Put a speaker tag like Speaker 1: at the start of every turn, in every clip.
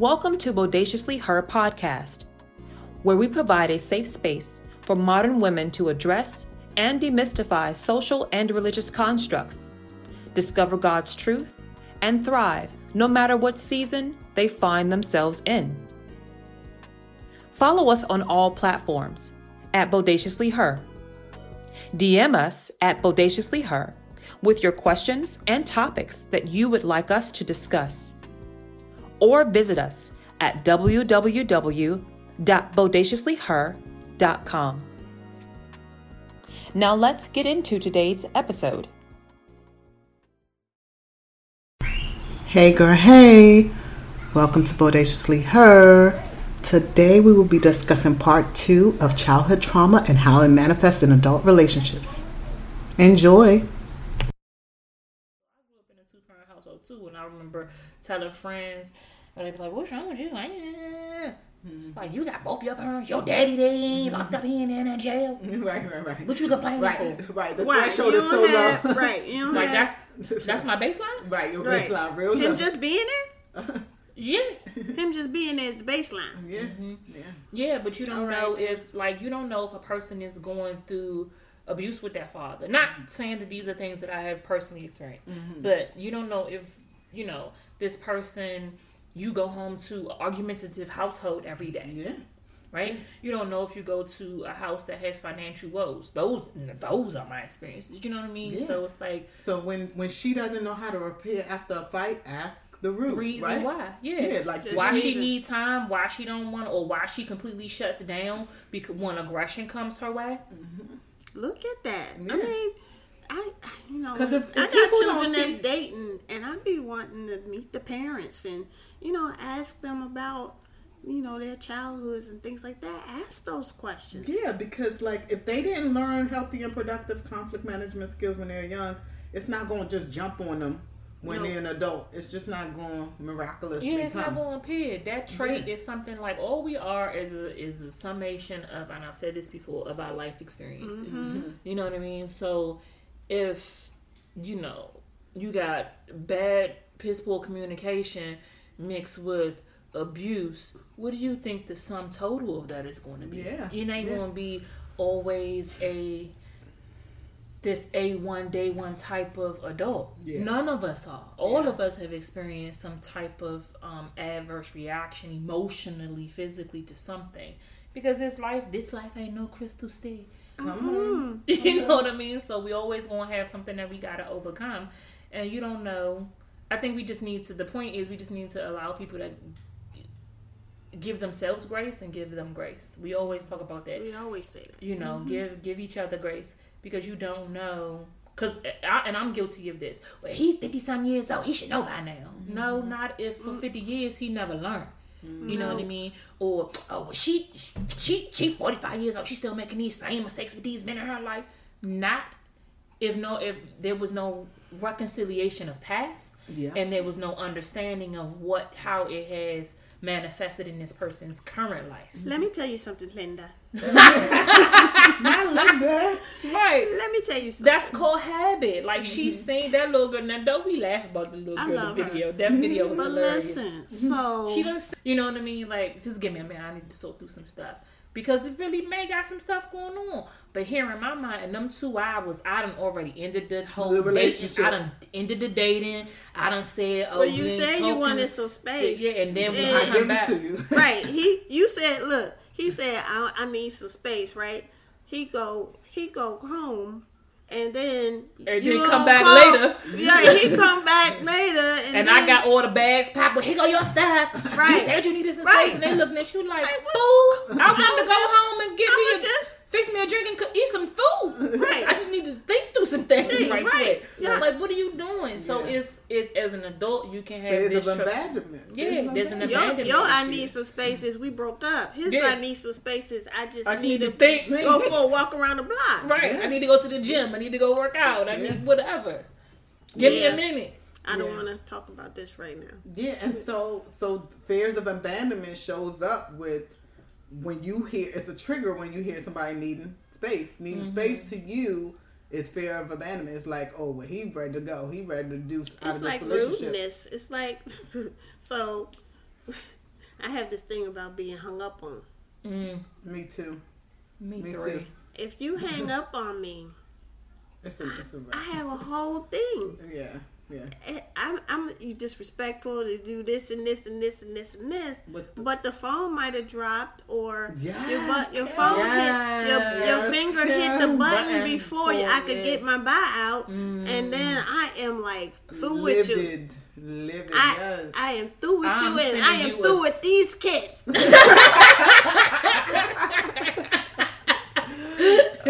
Speaker 1: Welcome to Bodaciously Her podcast, where we provide a safe space for modern women to address and demystify social and religious constructs, discover God's truth, and thrive no matter what season they find themselves in. Follow us on all platforms at Bodaciously Her. DM us at Bodaciously Her with your questions and topics that you would like us to discuss. Or visit us at www.bodaciouslyher.com. Now let's get into today's episode.
Speaker 2: Hey girl, hey! Welcome to Bodaciously Her. Today we will be discussing part two of childhood trauma and how it manifests in adult relationships. Enjoy!
Speaker 3: I grew up in a two parent household too, and I remember telling friends, and they'd be like, "What's wrong with you?" I ain't- It's like you got both your parents. Your daddy they ain't locked up in there in jail.
Speaker 2: Right, right, right.
Speaker 3: What you complaining
Speaker 2: Right,
Speaker 3: for?
Speaker 2: right. The
Speaker 4: Right,
Speaker 2: threshold
Speaker 4: you
Speaker 2: is
Speaker 4: don't
Speaker 2: so
Speaker 4: have-
Speaker 2: low.
Speaker 4: Right, you don't
Speaker 3: Like
Speaker 4: have,
Speaker 3: that's that's my baseline.
Speaker 2: Right, your
Speaker 4: right.
Speaker 2: baseline real
Speaker 4: Him
Speaker 2: low.
Speaker 4: just being there,
Speaker 3: Yeah,
Speaker 4: him just being there is the baseline.
Speaker 2: yeah,
Speaker 3: Mm-hmm.
Speaker 2: yeah.
Speaker 3: yeah, but you don't
Speaker 4: All right,
Speaker 3: know
Speaker 4: then.
Speaker 3: if like you don't know if a person is going through abuse with their father. Not saying that these are things that I have personally experienced,
Speaker 2: Mm-hmm.
Speaker 3: but you don't know if you know this person. You go home to an argumentative household every day.
Speaker 2: Yeah.
Speaker 3: right? You don't know if you go to a house that has financial woes. Those those are my experiences. You know what I mean?
Speaker 2: Yeah.
Speaker 3: So it's like
Speaker 2: So when when she doesn't know how to repair after a fight, ask the root,
Speaker 3: reason
Speaker 2: right?
Speaker 3: why. Yeah.
Speaker 2: Yeah, like
Speaker 4: Just
Speaker 3: why she
Speaker 4: reason.
Speaker 3: need time, why she don't want, or why she completely shuts down because when aggression comes her way. Mm-hmm.
Speaker 4: Look at that.
Speaker 2: Yeah.
Speaker 4: I mean, I I- you know
Speaker 2: 'Cause if-
Speaker 4: I got children
Speaker 2: don't
Speaker 4: that's
Speaker 2: see-
Speaker 4: dating, and I'd be wanting to meet the parents and you know ask them about you know their childhoods and things like that. Ask those questions.
Speaker 2: Yeah, because like if they didn't learn healthy and productive conflict management skills when they're young, it's not going to just jump on them when
Speaker 4: No.
Speaker 2: they're an adult. It's just not going to miraculously
Speaker 3: Yeah, it's
Speaker 2: come.
Speaker 3: not going to appear. That trait
Speaker 2: Yeah.
Speaker 3: is something like all we are is a is a summation of, and I've said this before, of our life experiences. Mm-hmm. You know what I mean? So if you know you got bad piss poor communication mixed with abuse, what do you think the sum total of that is going to be?
Speaker 2: Yeah,
Speaker 3: it ain't
Speaker 2: yeah.
Speaker 3: going to be always a this a one day one type of adult.
Speaker 2: Yeah.
Speaker 3: None of us are. All
Speaker 2: Yeah.
Speaker 3: of us have experienced some type of um, adverse reaction, emotionally, physically, to something. Because this life, this life ain't no crystal steel.
Speaker 2: Come uh-huh. on.
Speaker 3: you know what I mean? So we always gonna have something that we gotta overcome, and you don't know. I think we just need to. The point is, we just need to allow people to give themselves grace and give them grace. We always talk about that
Speaker 4: We always say that.
Speaker 3: you know mm-hmm. give give each other grace because you don't know because I, and i'm guilty of this well he 50 some years old he should know by now no mm-hmm. not if for mm. 50 years he never learned you know what i mean? Or oh well she she she 45 years old. She's still making these same mistakes with these men in her life not if no if there was no reconciliation of past
Speaker 2: Yeah.
Speaker 3: and there was no understanding of what how it has manifested in this person's current life
Speaker 4: Let me tell you something, Linda.
Speaker 2: Not Linda.
Speaker 3: right
Speaker 4: Let me tell you something.
Speaker 3: That's called habit. Like she's mm-hmm. saying that little girl. Now don't we laugh about the little
Speaker 4: I
Speaker 3: girl
Speaker 4: love
Speaker 3: the
Speaker 4: her.
Speaker 3: video. That video was
Speaker 4: but
Speaker 3: hilarious.
Speaker 4: listen, mm-hmm. so
Speaker 3: She done, you know what I mean? Like, just give me a minute. I need to sort through some stuff because it really may got some stuff going on. But here in my mind, in them two hours, I done already ended the whole
Speaker 2: The
Speaker 3: dating.
Speaker 2: relationship.
Speaker 3: I done ended the dating. I done said, oh,
Speaker 4: well, you
Speaker 3: we ain't
Speaker 4: said you wanted some space.
Speaker 3: Yeah, and then when
Speaker 4: Yeah.
Speaker 3: I
Speaker 2: I
Speaker 3: come back,
Speaker 2: to you.
Speaker 4: right. He you said look, he said I, I need some space, right? He go he go home and then
Speaker 3: And
Speaker 4: you
Speaker 3: then come back
Speaker 4: call-
Speaker 3: later.
Speaker 4: Yeah, he come back later and,
Speaker 3: and
Speaker 4: then,
Speaker 3: I got all the bags packed. Well, here go your stuff. You
Speaker 4: Right.
Speaker 3: said you needed some
Speaker 4: Right.
Speaker 3: and they looking at you like,
Speaker 4: Like, what-
Speaker 3: fool. I want to
Speaker 4: I'ma
Speaker 3: go
Speaker 4: just-
Speaker 3: home and get me
Speaker 4: I'ma
Speaker 3: a,
Speaker 4: just-
Speaker 3: fix me a drink and cook, eat some food.
Speaker 4: Right.
Speaker 3: I just need to think through some things
Speaker 4: Things,
Speaker 3: right,
Speaker 4: right.
Speaker 3: quick.
Speaker 4: Yeah.
Speaker 3: Like, what are you doing? So
Speaker 2: Yeah.
Speaker 3: it's it's as an adult, you can have
Speaker 2: Phase
Speaker 3: this.
Speaker 2: of
Speaker 3: tr-
Speaker 2: abandonment.
Speaker 3: Yeah,
Speaker 2: Phase
Speaker 3: there's an
Speaker 2: abandonment.
Speaker 4: Yo, yo, I need some spaces. We broke up. His
Speaker 3: Yeah.
Speaker 4: I need some spaces. I just
Speaker 3: I
Speaker 4: need,
Speaker 3: need to
Speaker 4: to
Speaker 3: think.
Speaker 4: go for a walk around the block.
Speaker 3: Right.
Speaker 2: Yeah.
Speaker 3: I need to go to the gym. I need to go work out. I
Speaker 2: Yeah.
Speaker 3: need whatever. Give me a minute.
Speaker 4: I don't
Speaker 2: Yeah.
Speaker 4: want to talk about this right now.
Speaker 2: Yeah, and so so fears of abandonment shows up with when you hear it's a trigger when you hear somebody needing space. Needing
Speaker 3: Mm-hmm.
Speaker 2: space to you is fear of abandonment. It's like, oh, well, he ready to go. He ready to do out
Speaker 4: It's
Speaker 2: of
Speaker 4: like
Speaker 2: this relationship.
Speaker 4: rudeness. It's like so. I have this thing about being hung up on.
Speaker 2: Me too.
Speaker 3: Me,
Speaker 2: Me
Speaker 3: three.
Speaker 2: too.
Speaker 4: If you hang up on me,
Speaker 2: It's a, it's a
Speaker 4: I have a whole thing.
Speaker 2: Yeah, yeah.
Speaker 4: I'm I'm you disrespectful to do this and this and this and this and this,
Speaker 2: But the-
Speaker 4: but the phone might have dropped or your
Speaker 2: Yes,
Speaker 4: your
Speaker 2: Kim.
Speaker 4: phone hit your, your
Speaker 2: Yes,
Speaker 4: finger hit the button
Speaker 3: Button
Speaker 4: before you, I could get my buy out, and mm. then I am like through with you.
Speaker 2: Livid, livid.
Speaker 4: I
Speaker 2: yes.
Speaker 4: I am through with
Speaker 3: I'm
Speaker 4: you, and I am
Speaker 3: you a-
Speaker 4: through with these kids.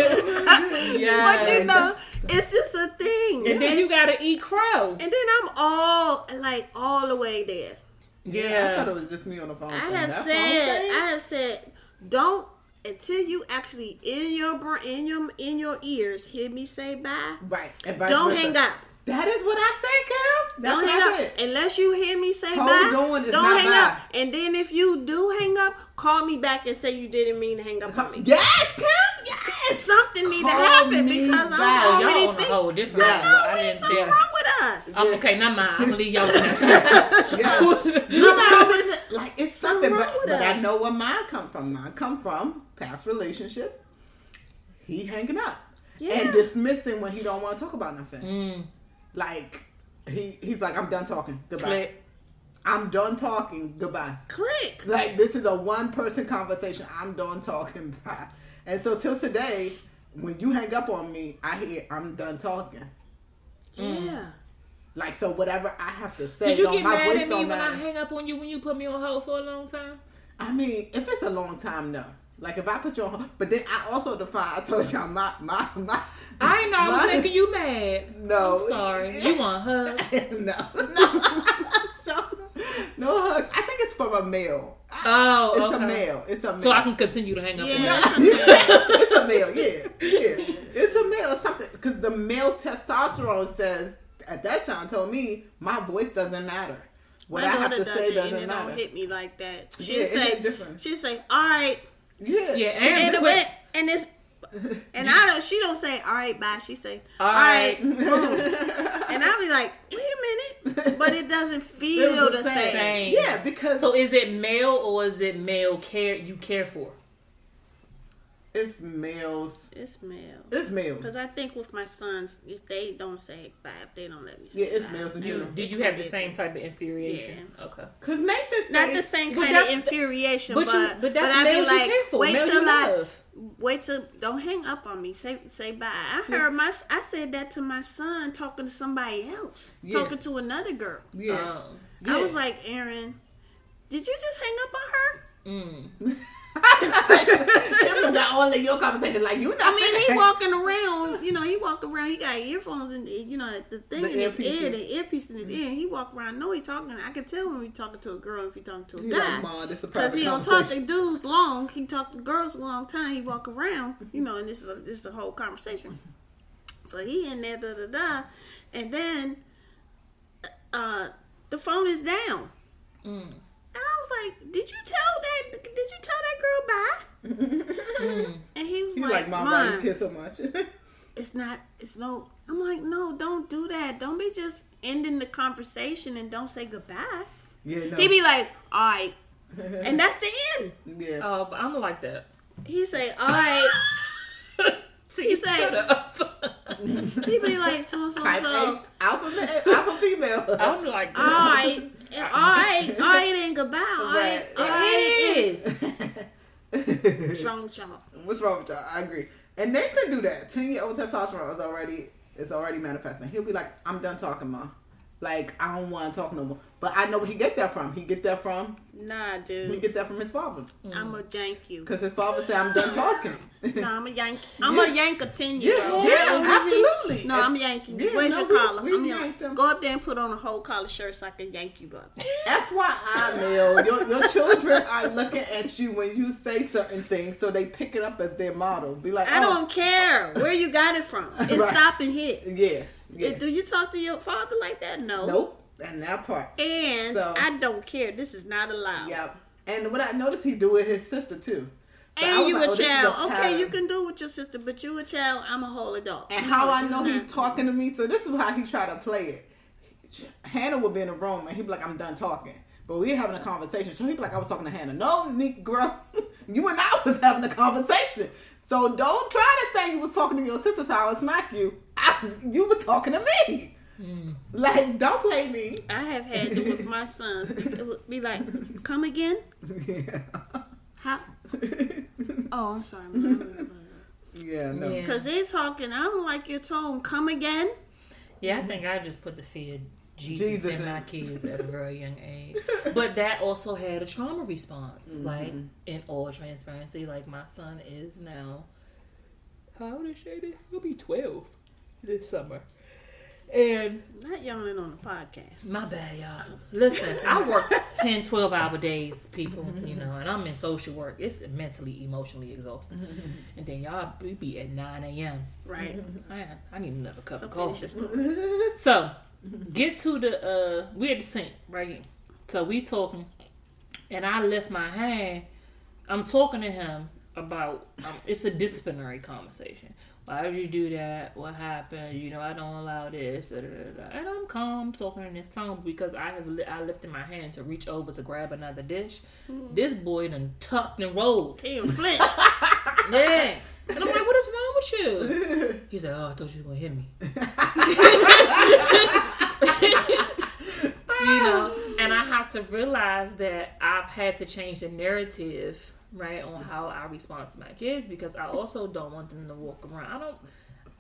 Speaker 3: Yeah.
Speaker 4: but you know, it's just a thing.
Speaker 3: and then you gotta eat crow.
Speaker 4: and then I'm all like all the way there.
Speaker 2: Yeah, I thought it was just me on the phone.
Speaker 4: I
Speaker 2: saying
Speaker 4: have
Speaker 2: that
Speaker 4: said. I have said, don't until you actually in your brain, in your in your ears hear me say bye.
Speaker 2: right. and vice
Speaker 4: Don't hang up.
Speaker 2: That is what I say, Kim. That's
Speaker 4: Don't hang up
Speaker 2: said.
Speaker 4: unless you hear me say
Speaker 2: Hold
Speaker 4: bye.
Speaker 2: on, it's
Speaker 4: don't
Speaker 2: not
Speaker 4: hang
Speaker 2: bye.
Speaker 4: up. And then if you do hang up, call me back and say you didn't mean to hang up on me.
Speaker 2: Yes, Kim. Yes.
Speaker 4: Something need to happen because
Speaker 2: back.
Speaker 4: I'm already
Speaker 3: Y'all on a
Speaker 4: thinking.
Speaker 3: whole different
Speaker 2: Yeah.
Speaker 3: I
Speaker 4: Already
Speaker 3: didn't
Speaker 4: something
Speaker 3: think.
Speaker 4: wrong with us.
Speaker 3: I'm okay, not mine. I'm gonna leave y'all in that.
Speaker 2: Yeah. you know, like it's something, but, but I know where mine come from. Mine come from past relationship. He hanging up
Speaker 4: Yeah.
Speaker 2: and dismissing when he don't want to talk about nothing.
Speaker 3: Mm.
Speaker 2: Like he he's like, I'm done talking. Goodbye.
Speaker 3: Click.
Speaker 2: I'm done talking. Goodbye.
Speaker 4: Click.
Speaker 2: Like this is a one person conversation. I'm done talking. Bye. And so till today, when you hang up on me, I hear I'm done talking.
Speaker 4: Yeah. Mm.
Speaker 2: Like so, whatever I have to say,
Speaker 3: Did you
Speaker 2: don't,
Speaker 3: get
Speaker 2: my
Speaker 3: mad at me when I hang up on you when you put me on hold for a long time?
Speaker 2: I mean, if it's a long time, no. Like if I put you on, hold- but then I also define. I told y'all my my my.
Speaker 3: I know I was making you mad.
Speaker 2: No.
Speaker 3: I'm sorry. You want hug?
Speaker 2: no, no, no hugs. I think it's from a male.
Speaker 3: Oh,
Speaker 2: It's
Speaker 3: okay.
Speaker 2: a male. It's a male.
Speaker 3: So I can continue to hang up.
Speaker 4: Yeah.
Speaker 3: on you.
Speaker 2: it's a male. Yeah, yeah. It's a male. Or something because the male testosterone says at that time told me my voice doesn't matter. What
Speaker 4: My
Speaker 2: I have
Speaker 4: daughter
Speaker 2: to
Speaker 4: does
Speaker 2: say
Speaker 4: it and
Speaker 2: doesn't
Speaker 4: it
Speaker 2: matter.
Speaker 4: don't hit me like that. She
Speaker 2: it
Speaker 4: say,
Speaker 2: different.
Speaker 4: she say, all right,
Speaker 2: Yeah,
Speaker 3: Yeah,
Speaker 4: and
Speaker 3: and,
Speaker 4: the
Speaker 3: wait,
Speaker 4: way, and it's, and I don't. She don't say, all right, bye. She say, all
Speaker 3: All
Speaker 4: right,
Speaker 3: right.
Speaker 4: boom. and I'll be like, wait a minute, but it doesn't feel
Speaker 2: Feels
Speaker 4: the,
Speaker 2: the
Speaker 4: same.
Speaker 3: same.
Speaker 2: Yeah, because
Speaker 3: So is it male or is it male care you care for?
Speaker 2: It's males.
Speaker 4: It's male.
Speaker 2: It's males.
Speaker 4: Because I think with my sons, if they don't say bye, if they don't let me say
Speaker 2: Yeah, it's
Speaker 4: bye,
Speaker 2: males in
Speaker 4: then
Speaker 2: general.
Speaker 3: Do
Speaker 4: it's
Speaker 3: you have the same type of infuriation? Okay.
Speaker 2: Cause Nathan said
Speaker 4: Not the same kind of infuriation,
Speaker 3: But
Speaker 4: but
Speaker 3: you, but that's
Speaker 4: I be like, wait
Speaker 3: Male
Speaker 4: till I
Speaker 3: love.
Speaker 4: wait till don't hang up on me. Say say bye. I heard my I said that to my son talking to somebody else,
Speaker 2: Yeah.
Speaker 4: talking to another girl.
Speaker 2: Yeah.
Speaker 3: Um,
Speaker 2: yeah.
Speaker 4: I was like, Aaron, did you just hang up on her?
Speaker 2: Kim got all of your conversation like you know.
Speaker 4: I mean, he walking around, you know, he walk around, he got earphones and you know the thing
Speaker 2: The
Speaker 4: in his ear, the earpiece in his ear, and he walk around. No, he talking. I can tell when he talking to a girl if he talking to a
Speaker 2: He
Speaker 4: guy.
Speaker 2: like, "Ma, this a
Speaker 4: Cause
Speaker 2: private
Speaker 4: he don't talk to dudes long. He talk to girls a long time. He walk around, you know, and this is a, this is the whole conversation. So he in there, da da da, and then uh the phone is down.
Speaker 3: Mm.
Speaker 4: And I was like, "Did you tell that? Did you tell that girl bye?" Mm. And he was
Speaker 2: He's
Speaker 4: like,
Speaker 2: like, Mom, why you
Speaker 4: "Mom,
Speaker 2: kiss so much?
Speaker 4: it's not. It's no." I'm like, "No, don't do that. Don't be just ending the conversation and don't say goodbye."
Speaker 2: yeah, no.
Speaker 4: He be like, "All right," and that's the end.
Speaker 2: yeah.
Speaker 3: Oh, but I'm like that.
Speaker 4: He say, "All right."
Speaker 3: See,
Speaker 4: said-
Speaker 3: shut up.
Speaker 4: He be like, "So so so."
Speaker 2: A, alpha, ma- alpha female.
Speaker 3: I'm like
Speaker 4: All
Speaker 3: that.
Speaker 4: right, all right, all right, and goodbye. All right, all right,
Speaker 3: It
Speaker 4: is. What's wrong with y'all?
Speaker 2: What's wrong with y'all? I agree. And Nathan do that. Ten year old testosterone is already is already manifesting. He'll be like, I'm done talking, mom. Like I don't want to talk no more. But I know where he get that from. He get that from
Speaker 4: Nah, dude.
Speaker 2: he get that from his father. Mm.
Speaker 4: I'm a yank you.
Speaker 2: Cause his father said, I'm done talking.
Speaker 4: No, I'm a yank. I'm
Speaker 2: Yeah.
Speaker 4: a yank a ten year
Speaker 2: Yeah,
Speaker 4: old.
Speaker 2: yeah, absolutely.
Speaker 4: No, I'm yanking. you.
Speaker 2: Yeah,
Speaker 4: Where's
Speaker 2: no,
Speaker 4: your
Speaker 2: we-
Speaker 4: collar?
Speaker 2: we
Speaker 4: I'm yank-
Speaker 2: yanked him.
Speaker 4: Go up there and put on a whole collar shirt so I can yank you up.
Speaker 2: FYI, Mel, your, your children are looking at you when you say certain things, so they pick it up as their model. Be like,
Speaker 4: I
Speaker 2: oh,
Speaker 4: don't care where you got it from. It's
Speaker 2: Right.
Speaker 4: stop and hit.
Speaker 2: Yeah, yeah.
Speaker 4: Do you talk to your father like that? No.
Speaker 2: Nope. And that part.
Speaker 4: And
Speaker 2: So-
Speaker 4: I don't care. This is not allowed.
Speaker 2: Yeah. And what I noticed he do with his sister too. So
Speaker 4: And you
Speaker 2: like,
Speaker 4: a
Speaker 2: oh,
Speaker 4: child. okay, you can do it with your sister, but you a child. I'm a whole adult.
Speaker 2: And how I know he
Speaker 4: not.
Speaker 2: talking to me, so this is how he try to play it. Hannah would be in the room and he'd be like, I'm done talking. But we having a conversation. So he'd be like, I was talking to Hannah. No, Negro, you and I was having a conversation. So don't try to say you was talking to your sister so I would smack you. I, you were talking to me. Hmm. Like, don't play me.
Speaker 4: I have had it with my son. It would be like, come again?
Speaker 2: Yeah.
Speaker 4: How? Oh, I'm sorry. man.
Speaker 2: Yeah, no.
Speaker 3: Yeah.
Speaker 4: Because they talking, I don't like your tone. Come again?
Speaker 3: Yeah, I think I just put the fear of Jesus,
Speaker 2: Jesus
Speaker 3: in my kids at a very young age. But that also had a trauma response.
Speaker 2: Mm-hmm.
Speaker 3: Like in all transparency, like my son is now how old is Shady? He'll be twelve this summer. And
Speaker 4: Not yawning on the podcast.
Speaker 3: my bad, y'all. Listen, I work 10, 12 hour days, people, you know, and I'm in social work. It's mentally, emotionally exhausting. And then y'all we be at 9 a.m.
Speaker 4: Right.
Speaker 3: I, I need another cup
Speaker 4: So
Speaker 3: of coffee. So, get to the uh we at the sink right here. So we talking, and I lift my hand. I'm talking to him about um, it's a disciplinary conversation. Why did you do that? What happened? You know, I don't allow this. Da, da, da, da. And I'm calm talking in this tone because I have li- I lifted my hand to reach over to grab another dish. This boy done tucked and rolled.
Speaker 4: He done flinched.
Speaker 3: Yeah. And I'm like, what is wrong with you? He said, oh, I thought you were going to hit me. you know, and I have to realize that I've had to change the narrative, right, on how I respond to my kids because I also don't want them to walk around. I don't.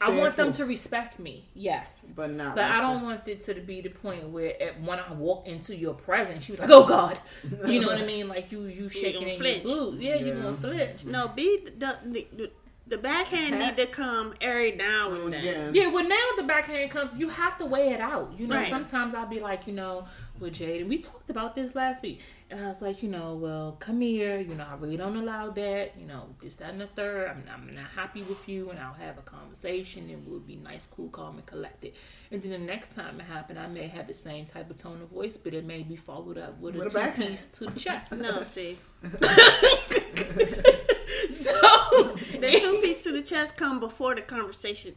Speaker 3: I want them to respect me, yes.
Speaker 2: But not.
Speaker 3: But
Speaker 2: like
Speaker 3: I don't
Speaker 2: that.
Speaker 3: want it to be the point where at, when I walk into your presence, you like, oh God, you know what I mean? Like you, you shaking
Speaker 4: gonna flinch.
Speaker 3: your boots. Yeah, you
Speaker 2: Yeah.
Speaker 3: gonna flinch.
Speaker 4: no, be the, the, the, the backhand need to come every now and mm,
Speaker 2: then.
Speaker 3: Yeah, well now the backhand comes, you have to weigh it out. You know,
Speaker 4: Right.
Speaker 3: sometimes I'll be like, you know, with Jade, and we talked about this last week. And I was like, you know, well, come here, you know, I really don't allow that, you know, this, that, and the third. I'm, I'm not happy with you, and I'll have a conversation, and we'll be nice, cool, calm, and collected. And then the next time it happened, I may have the same type of tone of voice, but it may be followed up with,
Speaker 2: With
Speaker 3: a
Speaker 2: a
Speaker 3: two
Speaker 2: backhand.
Speaker 3: piece to the chest.
Speaker 4: No, see.
Speaker 3: so
Speaker 4: The two piece to the chest come before the conversation.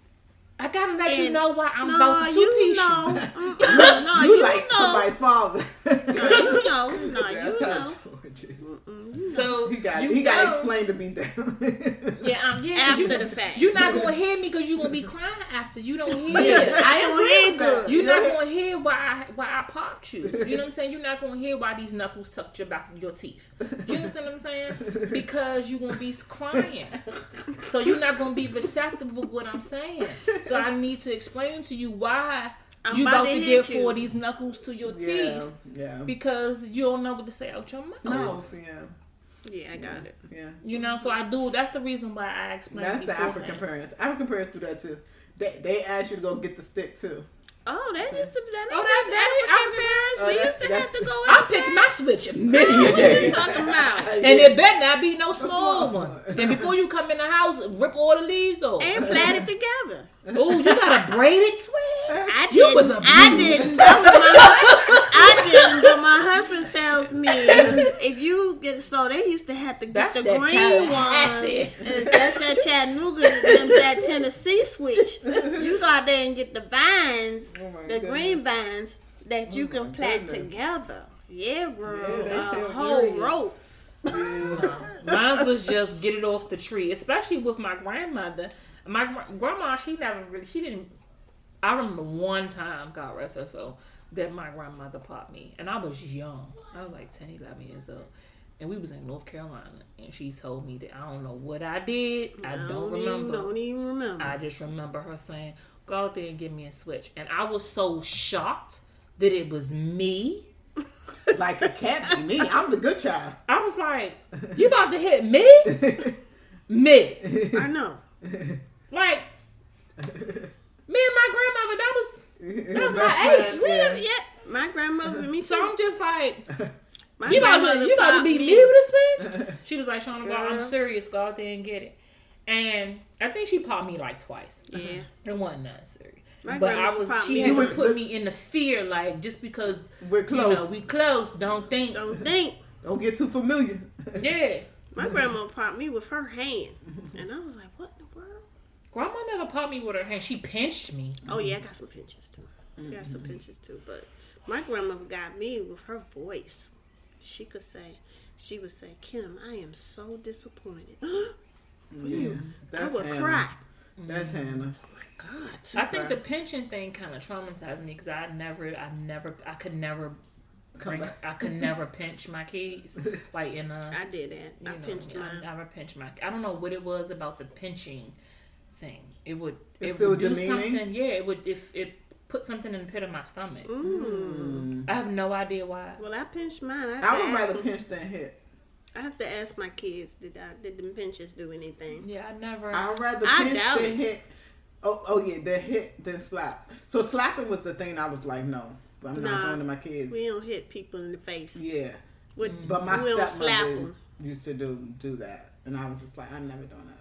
Speaker 3: I gotta let you know why I'm
Speaker 4: no,
Speaker 3: about to two
Speaker 4: you
Speaker 3: piece.
Speaker 4: know. Mm-mm, no,
Speaker 2: You,
Speaker 4: you,
Speaker 2: like
Speaker 4: know.
Speaker 2: somebody's father.
Speaker 4: You know. No,
Speaker 2: That's
Speaker 4: you know.
Speaker 2: George is.
Speaker 3: So
Speaker 2: He got
Speaker 3: you
Speaker 2: he got
Speaker 3: know-
Speaker 2: to explain to me down.
Speaker 3: Yeah, um, yeah. 'cause
Speaker 4: After
Speaker 3: you,
Speaker 4: the fact.
Speaker 3: You're not gonna hear me because you're gonna be crying after. You don't hear.
Speaker 2: yeah, I
Speaker 4: don't
Speaker 2: agree with that.
Speaker 3: You're not gonna hear why I, why I popped you. You know what I'm saying? You're not gonna hear why these knuckles tucked your back your teeth. You understand what I'm saying? Because you're gonna be crying. So you're not gonna be receptive of what I'm saying. So I need to explain to you why
Speaker 4: I'm
Speaker 3: you
Speaker 4: about
Speaker 3: about
Speaker 4: to
Speaker 3: to
Speaker 4: hit
Speaker 3: give four of these knuckles to your
Speaker 2: Yeah,
Speaker 3: teeth
Speaker 2: yeah.
Speaker 3: because you don't know what to say out your mouth.
Speaker 2: Mouth, oh. yeah,
Speaker 4: Yeah, I got it.
Speaker 2: yeah.
Speaker 3: You know, so I do. That's the reason why I explained.
Speaker 2: That's the
Speaker 3: beforehand.
Speaker 2: African parents. African parents do that too. They they ask you to go get the stick too.
Speaker 4: Oh, that used to that
Speaker 3: Oh,
Speaker 4: ain't
Speaker 3: that's
Speaker 4: African
Speaker 3: African.
Speaker 4: parents.
Speaker 2: Oh,
Speaker 4: we
Speaker 2: that's-
Speaker 4: used to have to go
Speaker 3: I picked my switch
Speaker 2: Many a
Speaker 4: What you
Speaker 2: day.
Speaker 4: talking about?
Speaker 3: And it better not be no small
Speaker 2: small
Speaker 3: one.
Speaker 2: one.
Speaker 3: And before you come in the house, rip all the leaves off.
Speaker 4: And plait it together.
Speaker 3: Oh, you got a braided swing?
Speaker 4: I didn't.
Speaker 3: was
Speaker 4: I didn't. That was my, I didn't. But my husband tells me if you get so they used to have to get
Speaker 3: That's
Speaker 4: the green ones. That's that Chattanooga, that Tennessee switch. You go out there and get the vines,
Speaker 2: Oh my
Speaker 4: the green vines that you
Speaker 2: Oh
Speaker 4: can
Speaker 2: my
Speaker 4: plait
Speaker 2: goodness.
Speaker 4: together. Yeah, girl,
Speaker 2: Yeah, they
Speaker 4: a whole
Speaker 2: serious.
Speaker 4: rope.
Speaker 3: Mine was just get it off the tree, especially with my grandmother. My gr- grandma, she never really, she didn't. I remember one time, God rest her soul, that my grandmother popped me, and I was young. I was like 10, 11 years old, and we was in North Carolina, and she told me that I don't know what I did. I don't,
Speaker 4: even,
Speaker 3: remember.
Speaker 4: Don't even remember.
Speaker 3: I just remember her saying, "Go out there and give me a switch," and I was so shocked that it was me.
Speaker 2: Like it can't be me. I'm the good child.
Speaker 3: I was like, "You about to hit me? me?
Speaker 4: I know.
Speaker 3: Like me and my grandmother? That was
Speaker 2: That
Speaker 3: was my ace.
Speaker 4: We have, yeah, my grandmother and me too.
Speaker 3: so. I'm just like,
Speaker 4: my
Speaker 3: you about to you about to
Speaker 4: popped
Speaker 3: be me with a switch?" She was like, "Shauna, I'm serious. Go out there and get it." And I think she popped me like twice.
Speaker 4: Yeah. Uh-huh.
Speaker 3: It wasn't necessary.
Speaker 4: My
Speaker 3: but I was she had to put me in the fear like just because
Speaker 2: We're close.
Speaker 3: you know we close don't think
Speaker 4: Don't think.
Speaker 2: Don't get too familiar.
Speaker 3: yeah
Speaker 4: My grandma popped me with her hand, and I was like, "What in the world?"
Speaker 3: Grandma never popped me with her hand she pinched me
Speaker 4: Oh yeah, I got some pinches too. I got some mm-hmm. pinches too, but my grandmother got me with her voice. she could say, she would say, Kim, I am so disappointed.
Speaker 2: Yeah,
Speaker 4: I would
Speaker 2: Hannah.
Speaker 4: cry.
Speaker 2: That's mm-hmm. Hannah.
Speaker 4: Oh my God.
Speaker 3: I think the pension thing kind of traumatized me because I never, I never, I could never,
Speaker 2: Come
Speaker 3: bring,
Speaker 2: back.
Speaker 3: I could never pinch my kids like in a.
Speaker 4: I did that.
Speaker 3: you
Speaker 4: I
Speaker 3: know,
Speaker 4: pinched
Speaker 3: I
Speaker 4: mine.
Speaker 3: never pinched my. I don't know what it was about the pinching thing. It would,
Speaker 2: It
Speaker 3: it,
Speaker 2: feel
Speaker 3: would do
Speaker 2: demeaning?
Speaker 3: something. Yeah, it would. If it put something in the pit of my stomach.
Speaker 2: Mm.
Speaker 3: I have no idea why.
Speaker 4: Well, I pinched mine. I,
Speaker 2: I would rather
Speaker 4: them-
Speaker 2: pinch than hit.
Speaker 4: I have to ask my kids, did I did the pinches do anything?
Speaker 3: Yeah, I never.
Speaker 2: I'd rather
Speaker 4: I
Speaker 2: pinch
Speaker 4: doubt
Speaker 2: than
Speaker 4: it.
Speaker 2: hit. Oh, oh yeah, then hit than slap. So slapping was the thing I was like, no, I'm not
Speaker 4: Nah,
Speaker 2: doing to my kids.
Speaker 4: We don't hit people in the face.
Speaker 2: Yeah,
Speaker 4: With,
Speaker 2: but my
Speaker 4: we don't slap
Speaker 2: stepmother used to do do that, and I was just like, I'm never doing that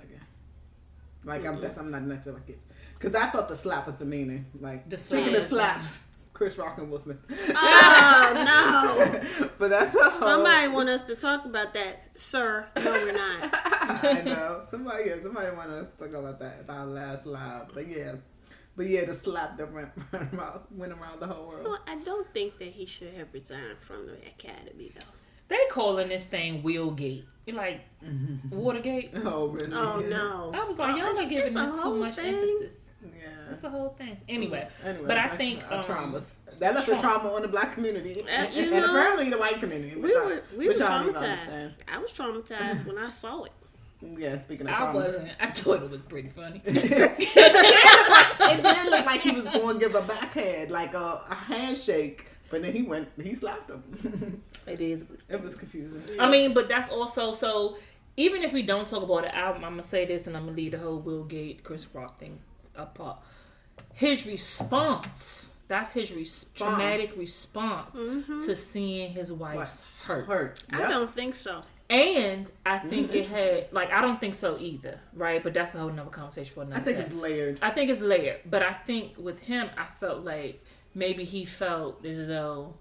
Speaker 2: again. Like I'm, mm-hmm. that's I'm not next to my kids because I felt the slap was demeaning. Like
Speaker 3: The
Speaker 2: speaking of slaps, Chris Rock and Will Smith.
Speaker 4: Oh no!
Speaker 2: but that's a whole,
Speaker 4: Somebody want us to talk about that, sir. No, we're not.
Speaker 2: I know. Somebody, yeah, somebody want us to talk about that at our last live. But yeah, but yeah, the slap that went around, went around the whole world.
Speaker 4: Well, I don't think that he should have resigned from the academy, though.
Speaker 3: They calling this thing Wheelgate. You're like Watergate?
Speaker 2: Oh really?
Speaker 4: Oh no!
Speaker 3: I was like, y'all are giving
Speaker 4: it's
Speaker 3: this too much
Speaker 4: thing.
Speaker 3: emphasis.
Speaker 2: Yeah.
Speaker 3: That's the whole thing. Anyway,
Speaker 2: Anyway,
Speaker 3: but I
Speaker 2: back
Speaker 3: think
Speaker 2: to
Speaker 3: um,
Speaker 2: traumas. That left a
Speaker 3: trauma.
Speaker 2: trauma on the black community and,
Speaker 4: Uh, you
Speaker 2: and
Speaker 4: know,
Speaker 2: apparently the white community. Which
Speaker 4: We
Speaker 2: I,
Speaker 4: were we
Speaker 2: which
Speaker 4: were
Speaker 2: I don't even
Speaker 4: traumatized.
Speaker 2: understand.
Speaker 4: I was traumatized when I saw it.
Speaker 2: Yeah, speaking of
Speaker 3: I
Speaker 2: trauma,
Speaker 3: wasn't. I thought it was pretty funny.
Speaker 2: it did look like he was going to give a backhand, like a, a handshake, but then he went, he slapped him.
Speaker 3: it is.
Speaker 2: it was confusing.
Speaker 3: I mean, but that's also so. Even if we don't talk about the album, I'm gonna say this, and I'm gonna leave the whole Will Gate, Chris Rock thing apart. His response. That's his res- traumatic response mm-hmm. to seeing his wife's hurt.
Speaker 2: Hurt.
Speaker 4: I don't think so.
Speaker 3: And I think it had like I don't think so either, right? But that's a whole nother conversation for another
Speaker 2: I think
Speaker 3: day.
Speaker 2: it's layered.
Speaker 3: I think it's layered, but I think with him, I felt like maybe he felt as though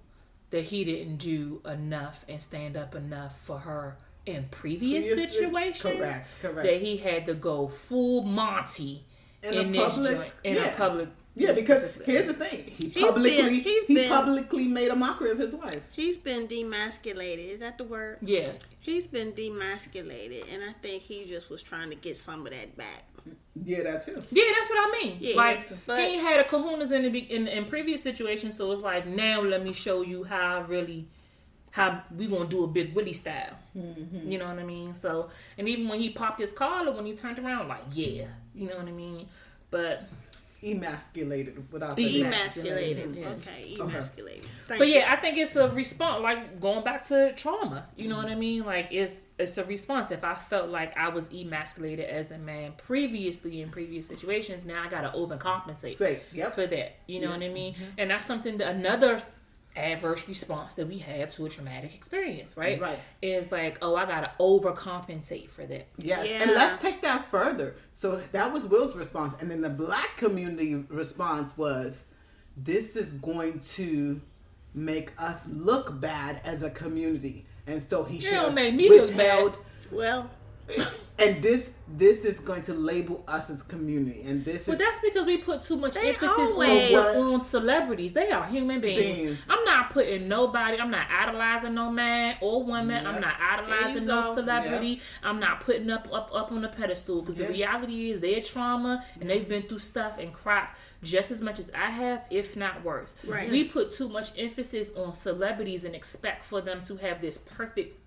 Speaker 3: that he didn't do enough and stand up enough for her in previous
Speaker 2: Previous-
Speaker 3: situations.
Speaker 2: correct, correct.
Speaker 3: That he had to go full Monty
Speaker 2: In
Speaker 3: in,
Speaker 2: a
Speaker 3: this
Speaker 2: public-
Speaker 3: joint in
Speaker 2: yeah.
Speaker 3: a public.
Speaker 2: Yeah, because here's the thing: he
Speaker 4: He's
Speaker 2: publicly
Speaker 4: been- he's
Speaker 2: he
Speaker 4: been-
Speaker 2: publicly made a mockery of his wife.
Speaker 4: He's been demasculated. Is that the word?
Speaker 3: yeah,
Speaker 4: He's been demasculated, and I think he just was trying to get some of that back.
Speaker 2: Yeah, that too.
Speaker 3: yeah, that's what I mean.
Speaker 4: Yeah,
Speaker 3: like
Speaker 4: but-
Speaker 3: he ain't had a kahunas in the be- in, in previous situations, so it's like now let me show you how I really how we gonna do a big Willie style.
Speaker 2: Mm-hmm.
Speaker 3: You know what I mean? So, and even when he popped his collar, when he turned around, like yeah, you know what I mean. But
Speaker 2: Emasculated without
Speaker 3: He
Speaker 2: the
Speaker 4: Emasculated.
Speaker 3: Yeah.
Speaker 4: Okay, emasculated. Thank
Speaker 3: but yeah, I think it's a response. Like going back to trauma, you know what I mean? Like it's it's a response. If I felt like I was emasculated as a man previously in previous situations, now I gotta overcompensate
Speaker 2: Say, yep.
Speaker 3: for that. You know
Speaker 2: Yeah.
Speaker 3: what I mean? Mm-hmm. And that's something that another adverse response that we have to a traumatic experience, right?
Speaker 2: Right.
Speaker 3: Is like, oh, I gotta overcompensate for that.
Speaker 2: Yes,
Speaker 4: Yeah.
Speaker 2: and let's take that further. So that was Will's response, and then the black community response was, "This is going to make us look bad as a community," and so he should have
Speaker 3: make me look
Speaker 2: withheld.
Speaker 4: Well,
Speaker 2: And this this is going to label us as community, and this
Speaker 3: But
Speaker 2: is
Speaker 3: that's because we put too much emphasis
Speaker 4: always-
Speaker 3: on, on celebrities. They are human beings.
Speaker 2: Beings.
Speaker 3: I'm not putting nobody. I'm not idolizing no man or woman. I'm not idolizing no
Speaker 4: go.
Speaker 3: celebrity. I'm not putting up up up on the pedestal because
Speaker 2: Yeah.
Speaker 3: the reality is their trauma and they've been through stuff and crap just as much as I have, if not worse.
Speaker 4: Right.
Speaker 3: We put too much emphasis on celebrities and expect for them to have this perfect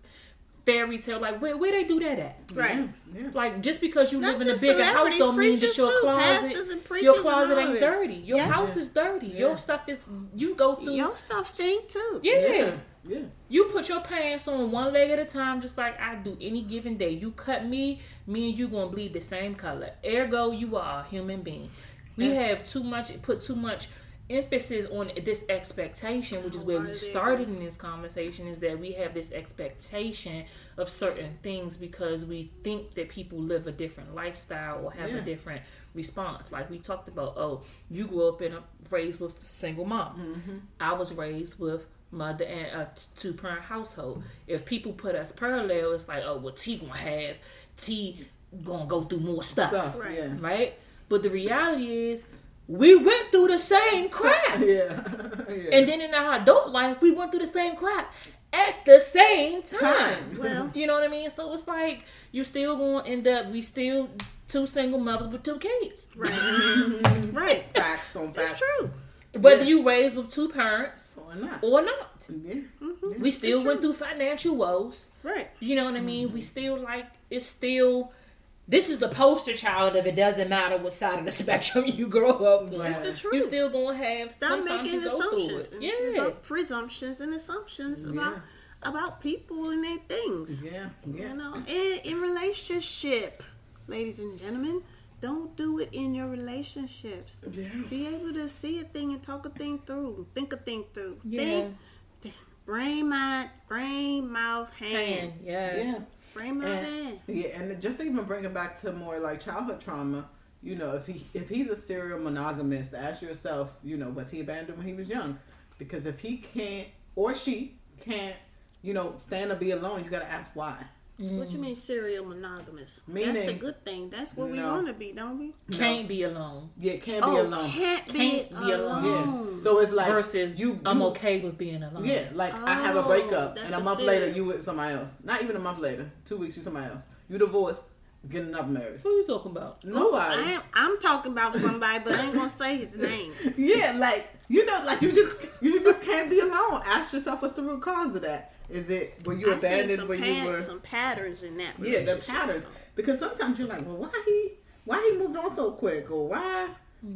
Speaker 3: fairy tale. Like where where they do that at?
Speaker 4: right.
Speaker 2: yeah.
Speaker 3: Like just because you
Speaker 4: Not
Speaker 3: live in a
Speaker 4: just
Speaker 3: bigger house don't mean that your
Speaker 4: too,
Speaker 3: closet
Speaker 4: pastors and preachers
Speaker 3: your closet ain't dirty. Your
Speaker 4: Yeah.
Speaker 3: house is dirty.
Speaker 2: Yeah.
Speaker 3: Your stuff is you go through
Speaker 4: Your stuff stink too.
Speaker 3: yeah.
Speaker 2: yeah, yeah.
Speaker 3: You put your pants on one leg at a time just like I do any given day. You cut me, me and you gonna bleed the same color. Ergo you are a human being. We have too much put too much emphasis on this expectation, which is where we started in this conversation, is that we have this expectation of certain things because we think that people live a different lifestyle or have
Speaker 2: Yeah.
Speaker 3: a different response. Like we talked about, oh, you grew up in a raised with single mom. I was raised with mother and uh, a two parent household. If people put us parallel, it's like, oh, well, T gonna have T gonna go through more stuff,
Speaker 2: Stuff,
Speaker 4: Right.
Speaker 2: yeah.
Speaker 3: right? But the reality is, we went through the same crap.
Speaker 2: yeah, yeah.
Speaker 3: And then in our adult life, we went through the same crap. at the same time.
Speaker 2: Time.
Speaker 4: Well,
Speaker 3: You know what I mean? So it's like you still gonna end up. We still two single mothers with two kids.
Speaker 4: right, right.
Speaker 2: Facts on facts.
Speaker 4: That's true.
Speaker 3: Whether you raised with two parents
Speaker 2: Or not.
Speaker 3: or not,
Speaker 2: Yeah. Mm-hmm.
Speaker 3: we still went through financial woes.
Speaker 4: Right.
Speaker 3: You know what I mean? We mm-hmm. still like it's still. This is the poster child of it doesn't matter what side of the spectrum you grow up on.
Speaker 2: That's
Speaker 4: the
Speaker 3: You
Speaker 4: truth.
Speaker 3: still gonna have
Speaker 4: Stop making
Speaker 3: you go through
Speaker 4: assumptions.
Speaker 3: Yeah.
Speaker 4: and presumptions and assumptions about about people and their things.
Speaker 2: Yeah. Yeah.
Speaker 4: You know, and in relationship, ladies and gentlemen, don't do it in your relationships.
Speaker 2: Yeah.
Speaker 4: Be able to see a thing and talk a thing through, think a thing through.
Speaker 3: Yeah.
Speaker 4: Think, think, brain, mind, brain, mouth, hand.
Speaker 3: And yes.
Speaker 2: Yeah.
Speaker 4: Brain, mouth,
Speaker 2: And, yeah, and just to even bring it back to more like childhood trauma, you know, if he if he's a serial monogamist, ask yourself, you know, was he abandoned when he was young? Because if he can't or she can't, you know, stand or be alone, you gotta ask why.
Speaker 4: What you mm. mean serial monogamous? That's the good thing. That's what we want to be, don't we?
Speaker 3: Can't be alone.
Speaker 2: Yeah, can't be
Speaker 4: oh,
Speaker 2: alone.
Speaker 4: can't be
Speaker 3: Can't be
Speaker 4: alone.
Speaker 3: alone.
Speaker 2: Yeah. So it's like
Speaker 3: Versus
Speaker 2: you,
Speaker 3: I'm okay with being alone.
Speaker 2: Yeah, like I have a
Speaker 4: Oh,
Speaker 2: breakup, and a
Speaker 4: a
Speaker 2: month
Speaker 4: serial.
Speaker 2: later you with somebody else. Not even a month later, two weeks you somebody else. You divorced, getting another marriage.
Speaker 3: Who you talking about?
Speaker 2: Nobody.
Speaker 4: I am, I'm talking about somebody, but I ain't gonna say his name.
Speaker 2: Yeah, like you know, like you just you just can't be alone. Ask yourself what's the root cause of that. Is it were you
Speaker 4: I seen
Speaker 2: abandoned
Speaker 4: some,
Speaker 2: when you
Speaker 4: pat-
Speaker 2: were
Speaker 4: some patterns in that.
Speaker 2: yeah the patterns because sometimes you're like well why he why he moved on so quick or why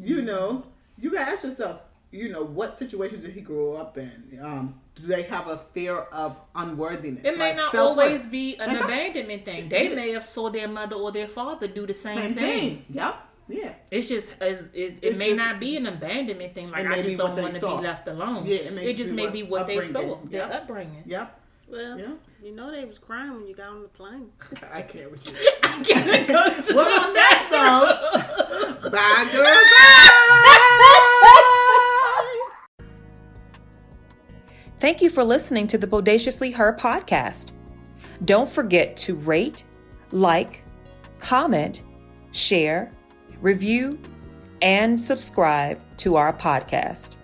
Speaker 2: you know you gotta ask yourself you know what situations did he grow up in um do they have a fear of unworthiness
Speaker 3: It may
Speaker 2: Like
Speaker 3: not
Speaker 2: self-worth.
Speaker 3: always be an
Speaker 2: And some-
Speaker 3: abandonment thing. They
Speaker 2: Yeah.
Speaker 3: may have saw their mother or their father do the same,
Speaker 2: same
Speaker 3: thing.
Speaker 2: thing yep yeah
Speaker 3: It's just as it, it
Speaker 2: It's
Speaker 3: may
Speaker 2: just-
Speaker 3: not be an abandonment thing. Like I just don't want to be left alone.
Speaker 2: Yeah, it may
Speaker 3: just
Speaker 2: be
Speaker 3: may
Speaker 2: what
Speaker 3: be what they saw,
Speaker 2: upbringing.
Speaker 3: their upbringing.
Speaker 2: yep
Speaker 4: Well,
Speaker 2: Yeah.
Speaker 4: you know they was crying when you got on the plane.
Speaker 2: I can't with you
Speaker 3: I can't go to
Speaker 2: well on that note bye girl bye
Speaker 1: Thank you for listening to the Bodaciously Her podcast. Don't forget to rate, like, comment, share, review, and subscribe to our podcast.